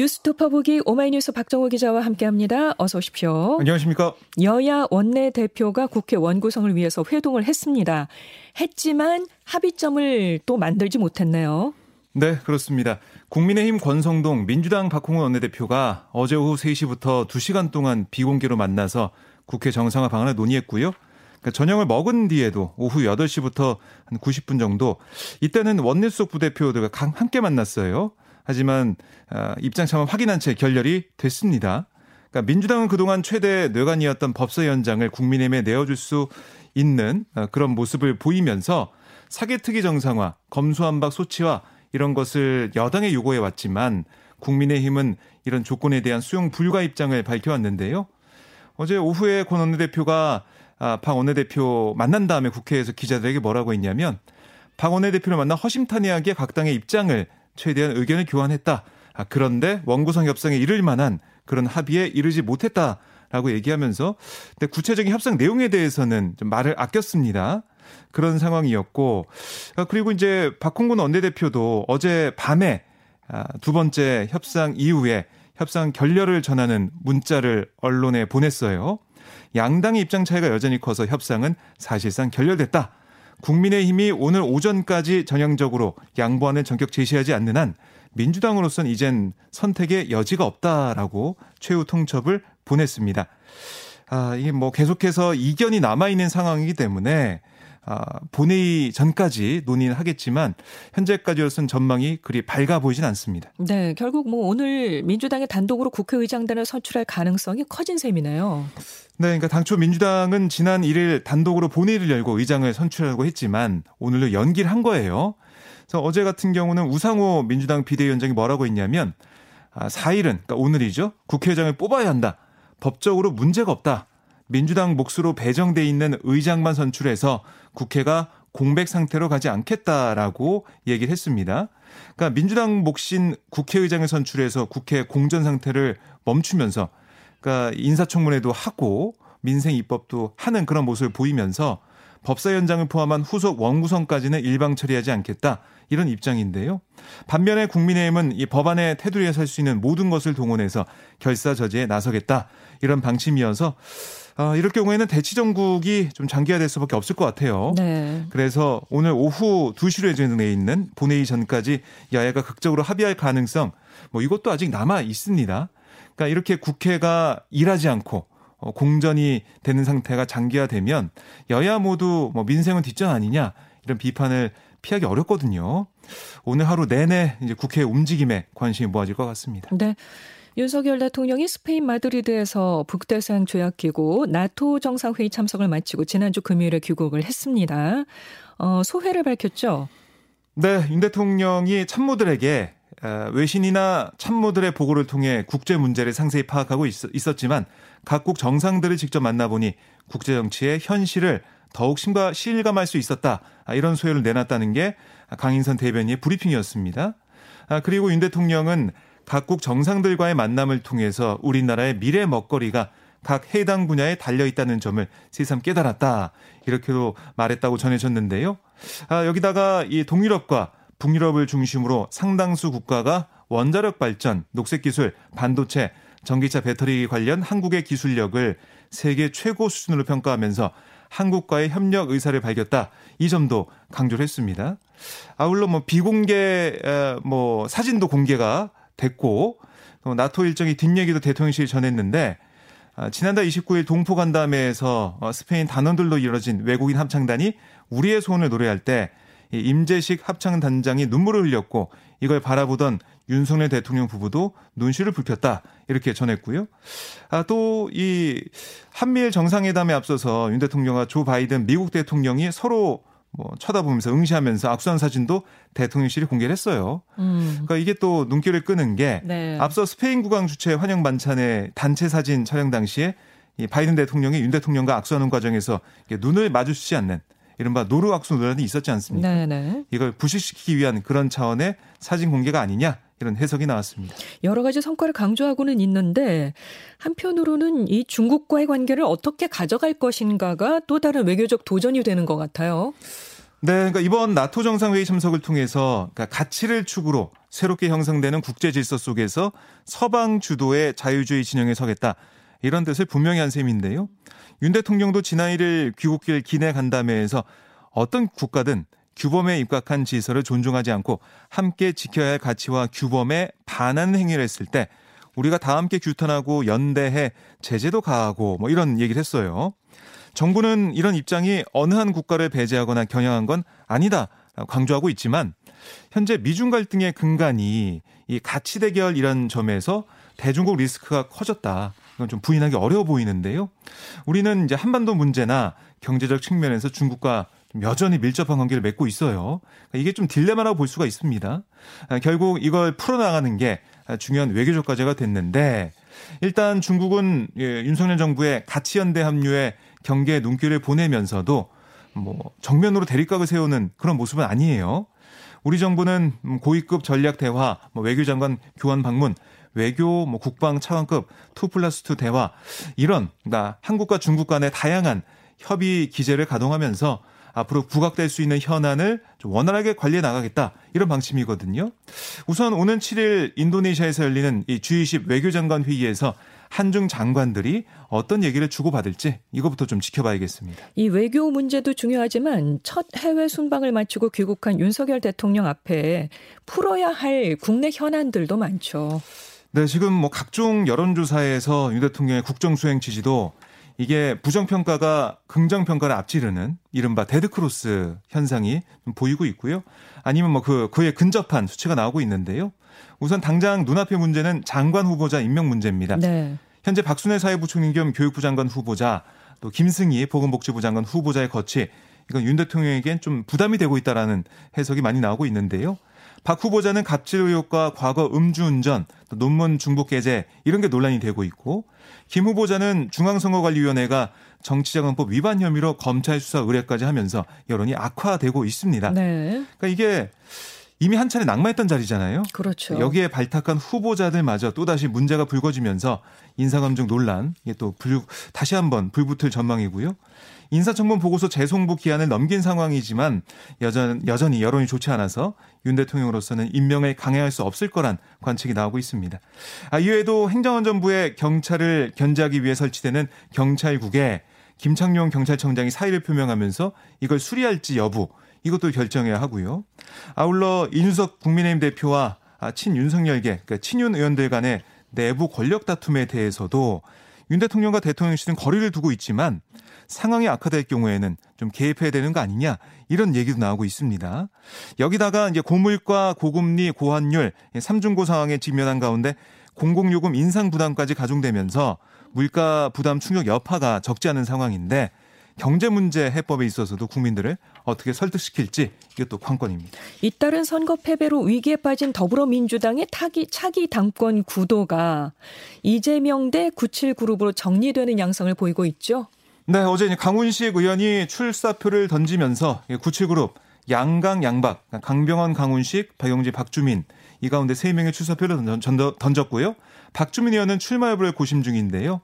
뉴스토퍼 보기 오마이뉴스 박정호 기자와 함께합니다. 어서 오십시오. 안녕하십니까? 여야 원내대표가 국회 원구성을 위해서 회동을 했습니다. 했지만 합의점을 또 만들지 못했네요. 네, 그렇습니다. 국민의힘 권성동 민주당 박홍원 원내대표가 어제 오후 3시부터 2시간 동안 비공개로 만나서 국회 정상화 방안을 논의했고요. 그러니까 저녁을 먹은 뒤에도 오후 8시부터 한 90분 정도 이때는 원내수석 부대표들과 함께 만났어요. 하지만 아, 입장 차만 확인한 채 결렬이 됐습니다. 그러니까 민주당은 그동안 최대 뇌관이었던 법사위원장을 국민의힘에 내어줄 수 있는 아, 그런 모습을 보이면서 사개특위 정상화, 검수한박 소치와 이런 것을 여당에 요구해 왔지만 국민의힘은 이런 조건에 대한 수용 불가 입장을 밝혀왔는데요. 어제 오후에 권 원내대표가 아, 박 원내대표 만난 다음에 국회에서 기자들에게 뭐라고 했냐면 박 원내대표를 만나 허심탄회하게 각 당의 입장을 최대한 의견을 교환했다. 아, 그런데 원구성 협상에 이를 만한 그런 합의에 이르지 못했다라고 얘기하면서 근데 구체적인 협상 내용에 대해서는 좀 말을 아꼈습니다. 그런 상황이었고 아, 그리고 이제 박홍근 원내대표도 어제 밤에 아, 두 번째 협상 이후에 협상 결렬을 전하는 문자를 언론에 보냈어요. 양당의 입장 차이가 여전히 커서 협상은 사실상 결렬됐다. 국민의힘이 오늘 오전까지 전향적으로 양보하는 전격 제시하지 않는 한 민주당으로서는 이젠 선택의 여지가 없다라고 최후 통첩을 보냈습니다. 아, 이게 뭐 계속해서 이견이 남아있는 상황이기 때문에 아, 본회의 전까지 논의는 하겠지만 현재까지로서는 전망이 그리 밝아 보이진 않습니다. 네, 결국 뭐 오늘 민주당의 단독으로 국회의장단을 선출할 가능성이 커진 셈이네요. 네, 그러니까 당초 민주당은 지난 1일 단독으로 본회의를 열고 의장을 선출하려고 했지만 오늘로 연기를 한 거예요. 그래서 어제 같은 경우는 우상호 민주당 비대위원장이 뭐라고 했냐면 아, 4일은 그러니까 오늘이죠. 국회의장을 뽑아야 한다. 법적으로 문제가 없다. 민주당 몫으로 배정돼 있는 의장만 선출해서 국회가 공백 상태로 가지 않겠다라고 얘기를 했습니다. 그러니까 민주당 몫인 국회의장을 선출해서 국회 공전 상태를 멈추면서 그러니까 인사청문회도 하고 민생 입법도 하는 그런 모습을 보이면서 법사위원장을 포함한 후속 원구성까지는 일방 처리하지 않겠다 이런 입장인데요. 반면에 국민의힘은 이 법안의 테두리에 설 수 있는 모든 것을 동원해서 결사 저지에 나서겠다 이런 방침이어서 어, 이럴 경우에는 대치 정국이 좀 장기화될 수밖에 없을 것 같아요. 네. 그래서 오늘 오후 2시로 예정돼 있는 본회의 전까지 야야가 극적으로 합의할 가능성 뭐 이것도 아직 남아 있습니다. 그러니까 이렇게 국회가 일하지 않고 어, 공전이 되는 상태가 장기화되면 여야 모두 뭐 민생은 뒷전 아니냐 이런 비판을 피하기 어렵거든요. 오늘 하루 내내 이제 국회 움직임에 관심이 모아질 것 같습니다. 네. 윤석열 대통령이 스페인 마드리드에서 북대서양 조약 기구 나토 정상회의 참석을 마치고 지난주 금요일에 귀국을 했습니다. 어, 소회를 밝혔죠. 네, 윤 대통령이 참모들에게 외신이나 참모들의 보고를 통해 국제 문제를 상세히 파악하고 있었지만 각국 정상들을 직접 만나보니 국제 정치의 현실을 더욱 심과 실감할 수 있었다. 아, 이런 소회를 내놨다는 게 강인선 대변인의 브리핑이었습니다. 아, 그리고 윤 대통령은 각국 정상들과의 만남을 통해서 우리나라의 미래 먹거리가 각 해당 분야에 달려 있다는 점을 새삼 깨달았다. 이렇게도 말했다고 전해졌는데요. 아, 여기다가 이 동유럽과 북유럽을 중심으로 상당수 국가가 원자력 발전, 녹색 기술, 반도체, 전기차 배터리 관련 한국의 기술력을 세계 최고 수준으로 평가하면서 한국과의 협력 의사를 밝혔다. 이 점도 강조를 했습니다. 아울러 뭐 비공개 뭐 사진도 공개가 됐고 또 나토 일정이 뒷얘기도 대통령실이 전했는데 아, 지난달 29일 동포 간담회에서 어, 스페인 단원들로 이뤄진 외국인 합창단이 우리의 소원을 노래할 때 임재식 합창단장이 눈물을 흘렸고 이걸 바라보던 윤석열 대통령 부부도 눈시를 붉혔다 이렇게 전했고요. 아, 또 이 한미일 정상회담에 앞서서 윤 대통령과 조 바이든 미국 대통령이 서로 뭐 쳐다보면서 응시하면서 악수한 사진도 대통령실이 공개를 했어요. 음. 그러니까 이게 또 눈길을 끄는 게 네. 앞서 스페인 국왕 주최 환영 반찬의 단체 사진 촬영 당시에 이 바이든 대통령이 윤 대통령과 악수하는 과정에서 눈을 마주치지 않는 이른바 노르악수 논란이 있었지 않습니까? 네네. 네. 이걸 부식시키기 위한 그런 차원의 사진 공개가 아니냐 이런 해석이 나왔습니다. 여러 가지 성과를 강조하고는 있는데 한편으로는 이 중국과의 관계를 어떻게 가져갈 것인가가 또 다른 외교적 도전이 되는 것 같아요. 네, 그러니까 이번 나토 정상회의 참석을 통해서 그러니까 가치를 축으로 새롭게 형성되는 국제 질서 속에서 서방 주도의 자유주의 진영에 서겠다. 이런 뜻을 분명히 한 셈인데요. 윤 대통령도 지난 1일 귀국길 기내 간담회에서 어떤 국가든 규범에 입각한 질서를 존중하지 않고 함께 지켜야 할 가치와 규범에 반하는 행위를 했을 때 우리가 다 함께 규탄하고 연대해 제재도 가하고 뭐 이런 얘기를 했어요. 정부는 이런 입장이 어느 한 국가를 배제하거나 겨냥한 건 아니다 강조하고 있지만 현재 미중 갈등의 근간이 이 가치 대결 이런 점에서 대중국 리스크가 커졌다. 이건 좀 부인하기 어려워 보이는데요. 우리는 이제 한반도 문제나 경제적 측면에서 중국과 여전히 밀접한 관계를 맺고 있어요. 이게 좀 딜레마라고 볼 수가 있습니다. 결국 이걸 풀어나가는 게 중요한 외교적 과제가 됐는데 일단 중국은 예, 윤석열 정부의 가치연대 합류에 경계에 눈길을 보내면서도 뭐 정면으로 대립각을 세우는 그런 모습은 아니에요. 우리 정부는 고위급 전략 대화, 뭐 외교장관 교환 방문, 외교, 뭐 국방 차관급 2 플러스 2 대화 이런 그러니까 한국과 중국 간의 다양한 협의 기제를 가동하면서 앞으로 부각될 수 있는 현안을 좀 원활하게 관리해 나가겠다 이런 방침이거든요. 우선 오는 7일 인도네시아에서 열리는 이 G20 외교장관 회의에서 한중 장관들이 어떤 얘기를 주고받을지 이거부터 좀 지켜봐야겠습니다. 이 외교 문제도 중요하지만 첫 해외 순방을 마치고 귀국한 윤석열 대통령 앞에 풀어야 할 국내 현안들도 많죠. 네, 지금 뭐 각종 여론조사에서 윤 대통령의 국정 수행 지지도 이게 부정평가가 긍정평가를 앞지르는 이른바 데드크로스 현상이 보이고 있고요. 아니면 뭐 그, 그에 근접한 수치가 나오고 있는데요. 우선 당장 눈앞의 문제는 장관 후보자 임명 문제입니다. 네. 현재 박순애 사회부총리 겸 교육부 장관 후보자 또 김승희 보건복지부 장관 후보자의 거치 이건 윤 대통령에겐 좀 부담이 되고 있다라는 해석이 많이 나오고 있는데요. 박 후보자는 갑질 의혹과 과거 음주운전, 또 논문 중복 게재 이런 게 논란이 되고 있고 김 후보자는 중앙선거관리위원회가 정치자금법 위반 혐의로 검찰 수사 의뢰까지 하면서 여론이 악화되고 있습니다. 네. 그러니까 이게 이미 한 차례 낙마했던 자리잖아요. 그렇죠. 여기에 발탁한 후보자들마저 또다시 문제가 불거지면서 인사감정 논란 이게 또 불, 다시 한번 불붙을 전망이고요. 인사청문 보고서 재송부 기한을 넘긴 상황이지만 여전, 여전히 여론이 좋지 않아서 윤 대통령으로서는 임명을 강행할 수 없을 거란 관측이 나오고 있습니다. 아, 이외에도 행정안전부의 경찰을 견제하기 위해 설치되는 경찰국에 김창룡 경찰청장이 사의를 표명하면서 이걸 수리할지 여부 이것도 결정해야 하고요. 아울러 이준석 국민의힘 대표와 아, 친윤석열계, 그러니까 친윤 의원들 간의 내부 권력 다툼에 대해서도 윤 대통령과 대통령실은 거리를 두고 있지만 상황이 악화될 경우에는 좀 개입해야 되는 거 아니냐 이런 얘기도 나오고 있습니다. 여기다가 이제 고물가, 고금리, 고환율, 삼중고 상황에 직면한 가운데 공공요금 인상 부담까지 가중되면서 물가 부담 충격 여파가 적지 않은 상황인데 경제 문제 해법에 있어서도 국민들을 어떻게 설득시킬지 이것도 관건입니다. 잇따른 선거 패배로 위기에 빠진 더불어민주당의 타기, 차기 당권 구도가 이재명 대 97그룹으로 정리되는 양상을 보이고 있죠. 네, 어제 강훈식 의원이 출사표를 던지면서 97그룹 양강 양박 강병원 강훈식 박영지 박주민 이 가운데 3명의 출사표를 던졌고요. 박주민 의원은 출마 여부를 고심 중인데요.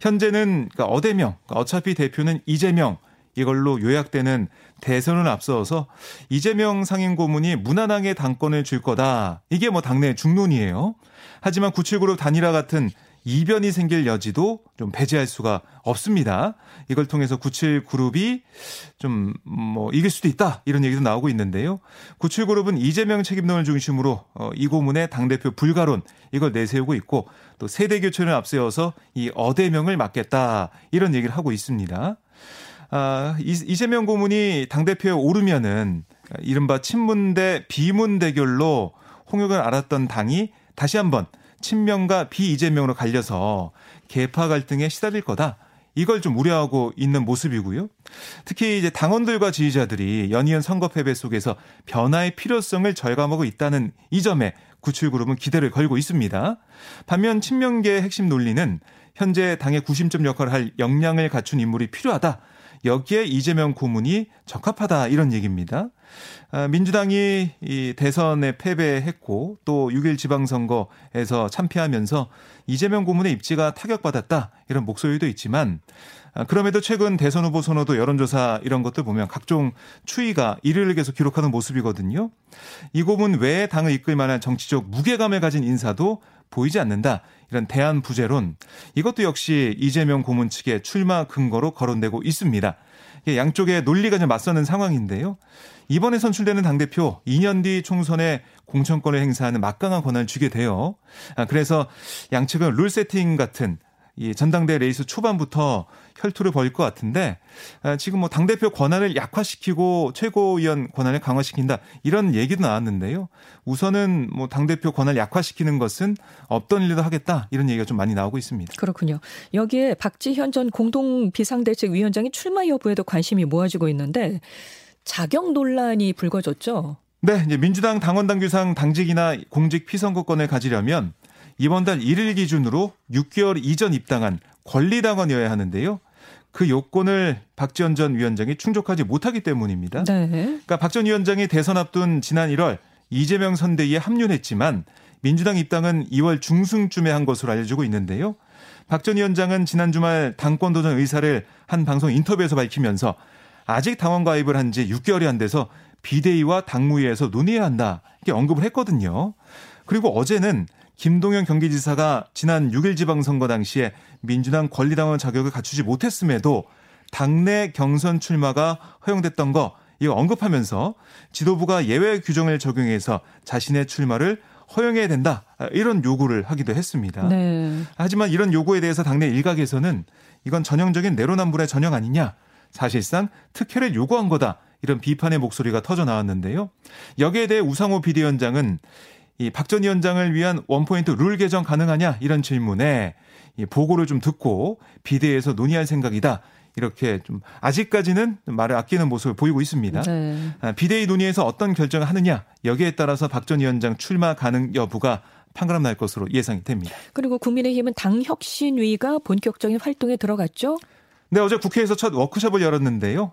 현재는 그러니까 어대명, 그러니까 어차피 대표는 이재명 이걸로 요약되는 대선을 앞서서 이재명 상임 고문이 무난하게 당권을 줄 거다. 이게 뭐 당내 중론이에요. 하지만 97그룹 단일화 같은 이변이 생길 여지도 좀 배제할 수가 없습니다. 이걸 통해서 97그룹이 좀 뭐 이길 수도 있다 이런 얘기도 나오고 있는데요. 97그룹은 이재명 책임론을 중심으로 어, 이 고문의 당대표 불가론 이걸 내세우고 있고 또 세대 교체를 앞세워서 이 어대명을 맡겠다 이런 얘기를 하고 있습니다. 아, 이재명 고문이 당대표에 오르면은 이른바 친문 대 비문 대결로 홍역을 알았던 당이 다시 한번 친명과 비이재명으로 갈려서 개파 갈등에 시달릴 거다. 이걸 좀 우려하고 있는 모습이고요. 특히 이제 당원들과 지지자들이 연이은 선거 패배 속에서 변화의 필요성을 절감하고 있다는 이 점에 구출그룹은 기대를 걸고 있습니다. 반면 친명계의 핵심 논리는 현재 당의 구심점 역할을 할 역량을 갖춘 인물이 필요하다. 여기에 이재명 고문이 적합하다 이런 얘기입니다. 아, 민주당이 이 대선에 패배했고 또 6일 지방선거에서 참패하면서 이재명 고문의 입지가 타격받았다 이런 목소리도 있지만 아, 그럼에도 최근 대선 후보 선호도 여론조사 이런 것들 보면 각종 추이가 1위를 계속 기록하는 모습이거든요. 이 고문 외에 당을 이끌 만한 정치적 무게감을 가진 인사도 보이지 않는다. 이런 대안 부재론 이것도 역시 이재명 고문 측의 출마 근거로 거론되고 있습니다. 양쪽의 논리가 좀 맞서는 상황인데요. 이번에 선출되는 당대표 2년 뒤 총선에 공천권을 행사하는 막강한 권한을 주게 돼요. 아, 그래서 양측은 룰 세팅 같은 이 전당대 레이스 초반부터 혈투를 벌일 것 같은데 아, 지금 뭐 당대표 권한을 약화시키고 최고위원 권한을 강화시킨다 이런 얘기도 나왔는데요. 우선은 뭐 당대표 권한을 약화시키는 것은 없던 일도 하겠다 이런 얘기가 좀 많이 나오고 있습니다. 그렇군요. 여기에 박지현 전 공동 비상대책위원장이 출마 여부에도 관심이 모아지고 있는데 자격 논란이 불거졌죠. 네, 이제 민주당 당원 당규상 당직이나 공직 피선거권을 가지려면 이번 달 1일 기준으로 6개월 이전 입당한 권리당원이어야 하는데요. 그 요건을 박지원 전 위원장이 충족하지 못하기 때문입니다. 네. 그러니까 박 전 위원장이 대선 앞둔 지난 1월 이재명 선대위에 합류했지만 민주당 입당은 2월 중순쯤에 한 것으로 알려지고 있는데요. 박 전 위원장은 지난 주말 당권 도전 의사를 한 방송 인터뷰에서 밝히면서 아직 당원 가입을 한 지 6개월이 안 돼서 비대위와 당무위에서 논의해야 한다 이렇게 언급을 했거든요. 그리고 어제는 김동연 경기지사가 지난 6일 지방선거 당시에 민주당 권리당원 자격을 갖추지 못했음에도 당내 경선 출마가 허용됐던 거 이거 언급하면서 지도부가 예외 규정을 적용해서 자신의 출마를 허용해야 된다 이런 요구를 하기도 했습니다. 네. 하지만 이런 요구에 대해서 당내 일각에서는 이건 전형적인 내로남불의 전형 아니냐 사실상 특혜를 요구한 거다 이런 비판의 목소리가 터져 나왔는데요. 여기에 대해 우상호 비대위원장은 이 박 전 위원장을 위한 원포인트 룰 개정 가능하냐 이런 질문에 이 보고를 좀 듣고 비대에서 논의할 생각이다. 이렇게 좀 아직까지는 말을 아끼는 모습을 보이고 있습니다. 네. 아, 비대위 논의에서 어떤 결정을 하느냐 여기에 따라서 박 전 위원장 출마 가능 여부가 판가름 날 것으로 예상이 됩니다. 그리고 국민의힘은 당 혁신위가 본격적인 활동에 들어갔죠? 네, 어제 국회에서 첫 워크숍을 열었는데요.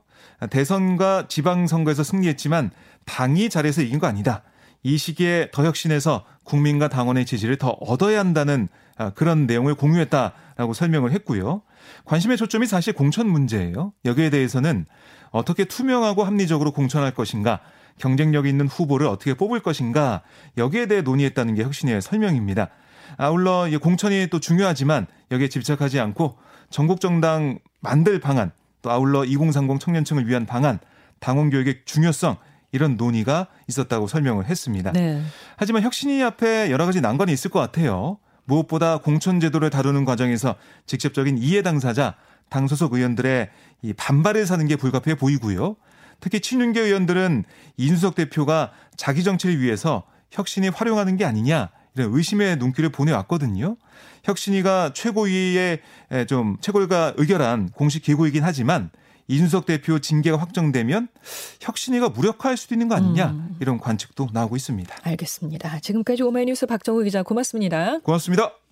대선과 지방선거에서 승리했지만 당이 잘해서 이긴 거 아니다. 이 시기에 더 혁신해서 국민과 당원의 지지를 더 얻어야 한다는 아, 그런 내용을 공유했다라고 설명을 했고요. 관심의 초점이 사실 공천 문제예요. 여기에 대해서는 어떻게 투명하고 합리적으로 공천할 것인가, 경쟁력 있는 후보를 어떻게 뽑을 것인가, 여기에 대해 논의했다는 게 혁신의 설명입니다. 아울러 공천이 또 중요하지만 여기에 집착하지 않고 전국 정당 만들 방안, 또 아울러 2030 청년층을 위한 방안, 당원 교육의 중요성 이런 논의가 있었다고 설명을 했습니다. 네. 하지만 혁신위 앞에 여러 가지 난관이 있을 것 같아요. 무엇보다 공천 제도를 다루는 과정에서 직접적인 이해 당사자 당 소속 의원들의 이 반발을 사는 게 불가피해 보이고요. 특히 친윤계 의원들은 이준석 대표가 자기 정치를 위해서 혁신이 활용하는 게 아니냐 의심의 눈길을 보내왔거든요. 혁신위가 최고위의 좀 최고위가 의결한 공식 기구이긴 하지만 이준석 대표 징계가 확정되면 혁신위가 무력화할 수도 있는 거 아니냐 음. 이런 관측도 나오고 있습니다. 알겠습니다. 지금까지 오마이뉴스 박정우 기자 고맙습니다. 고맙습니다.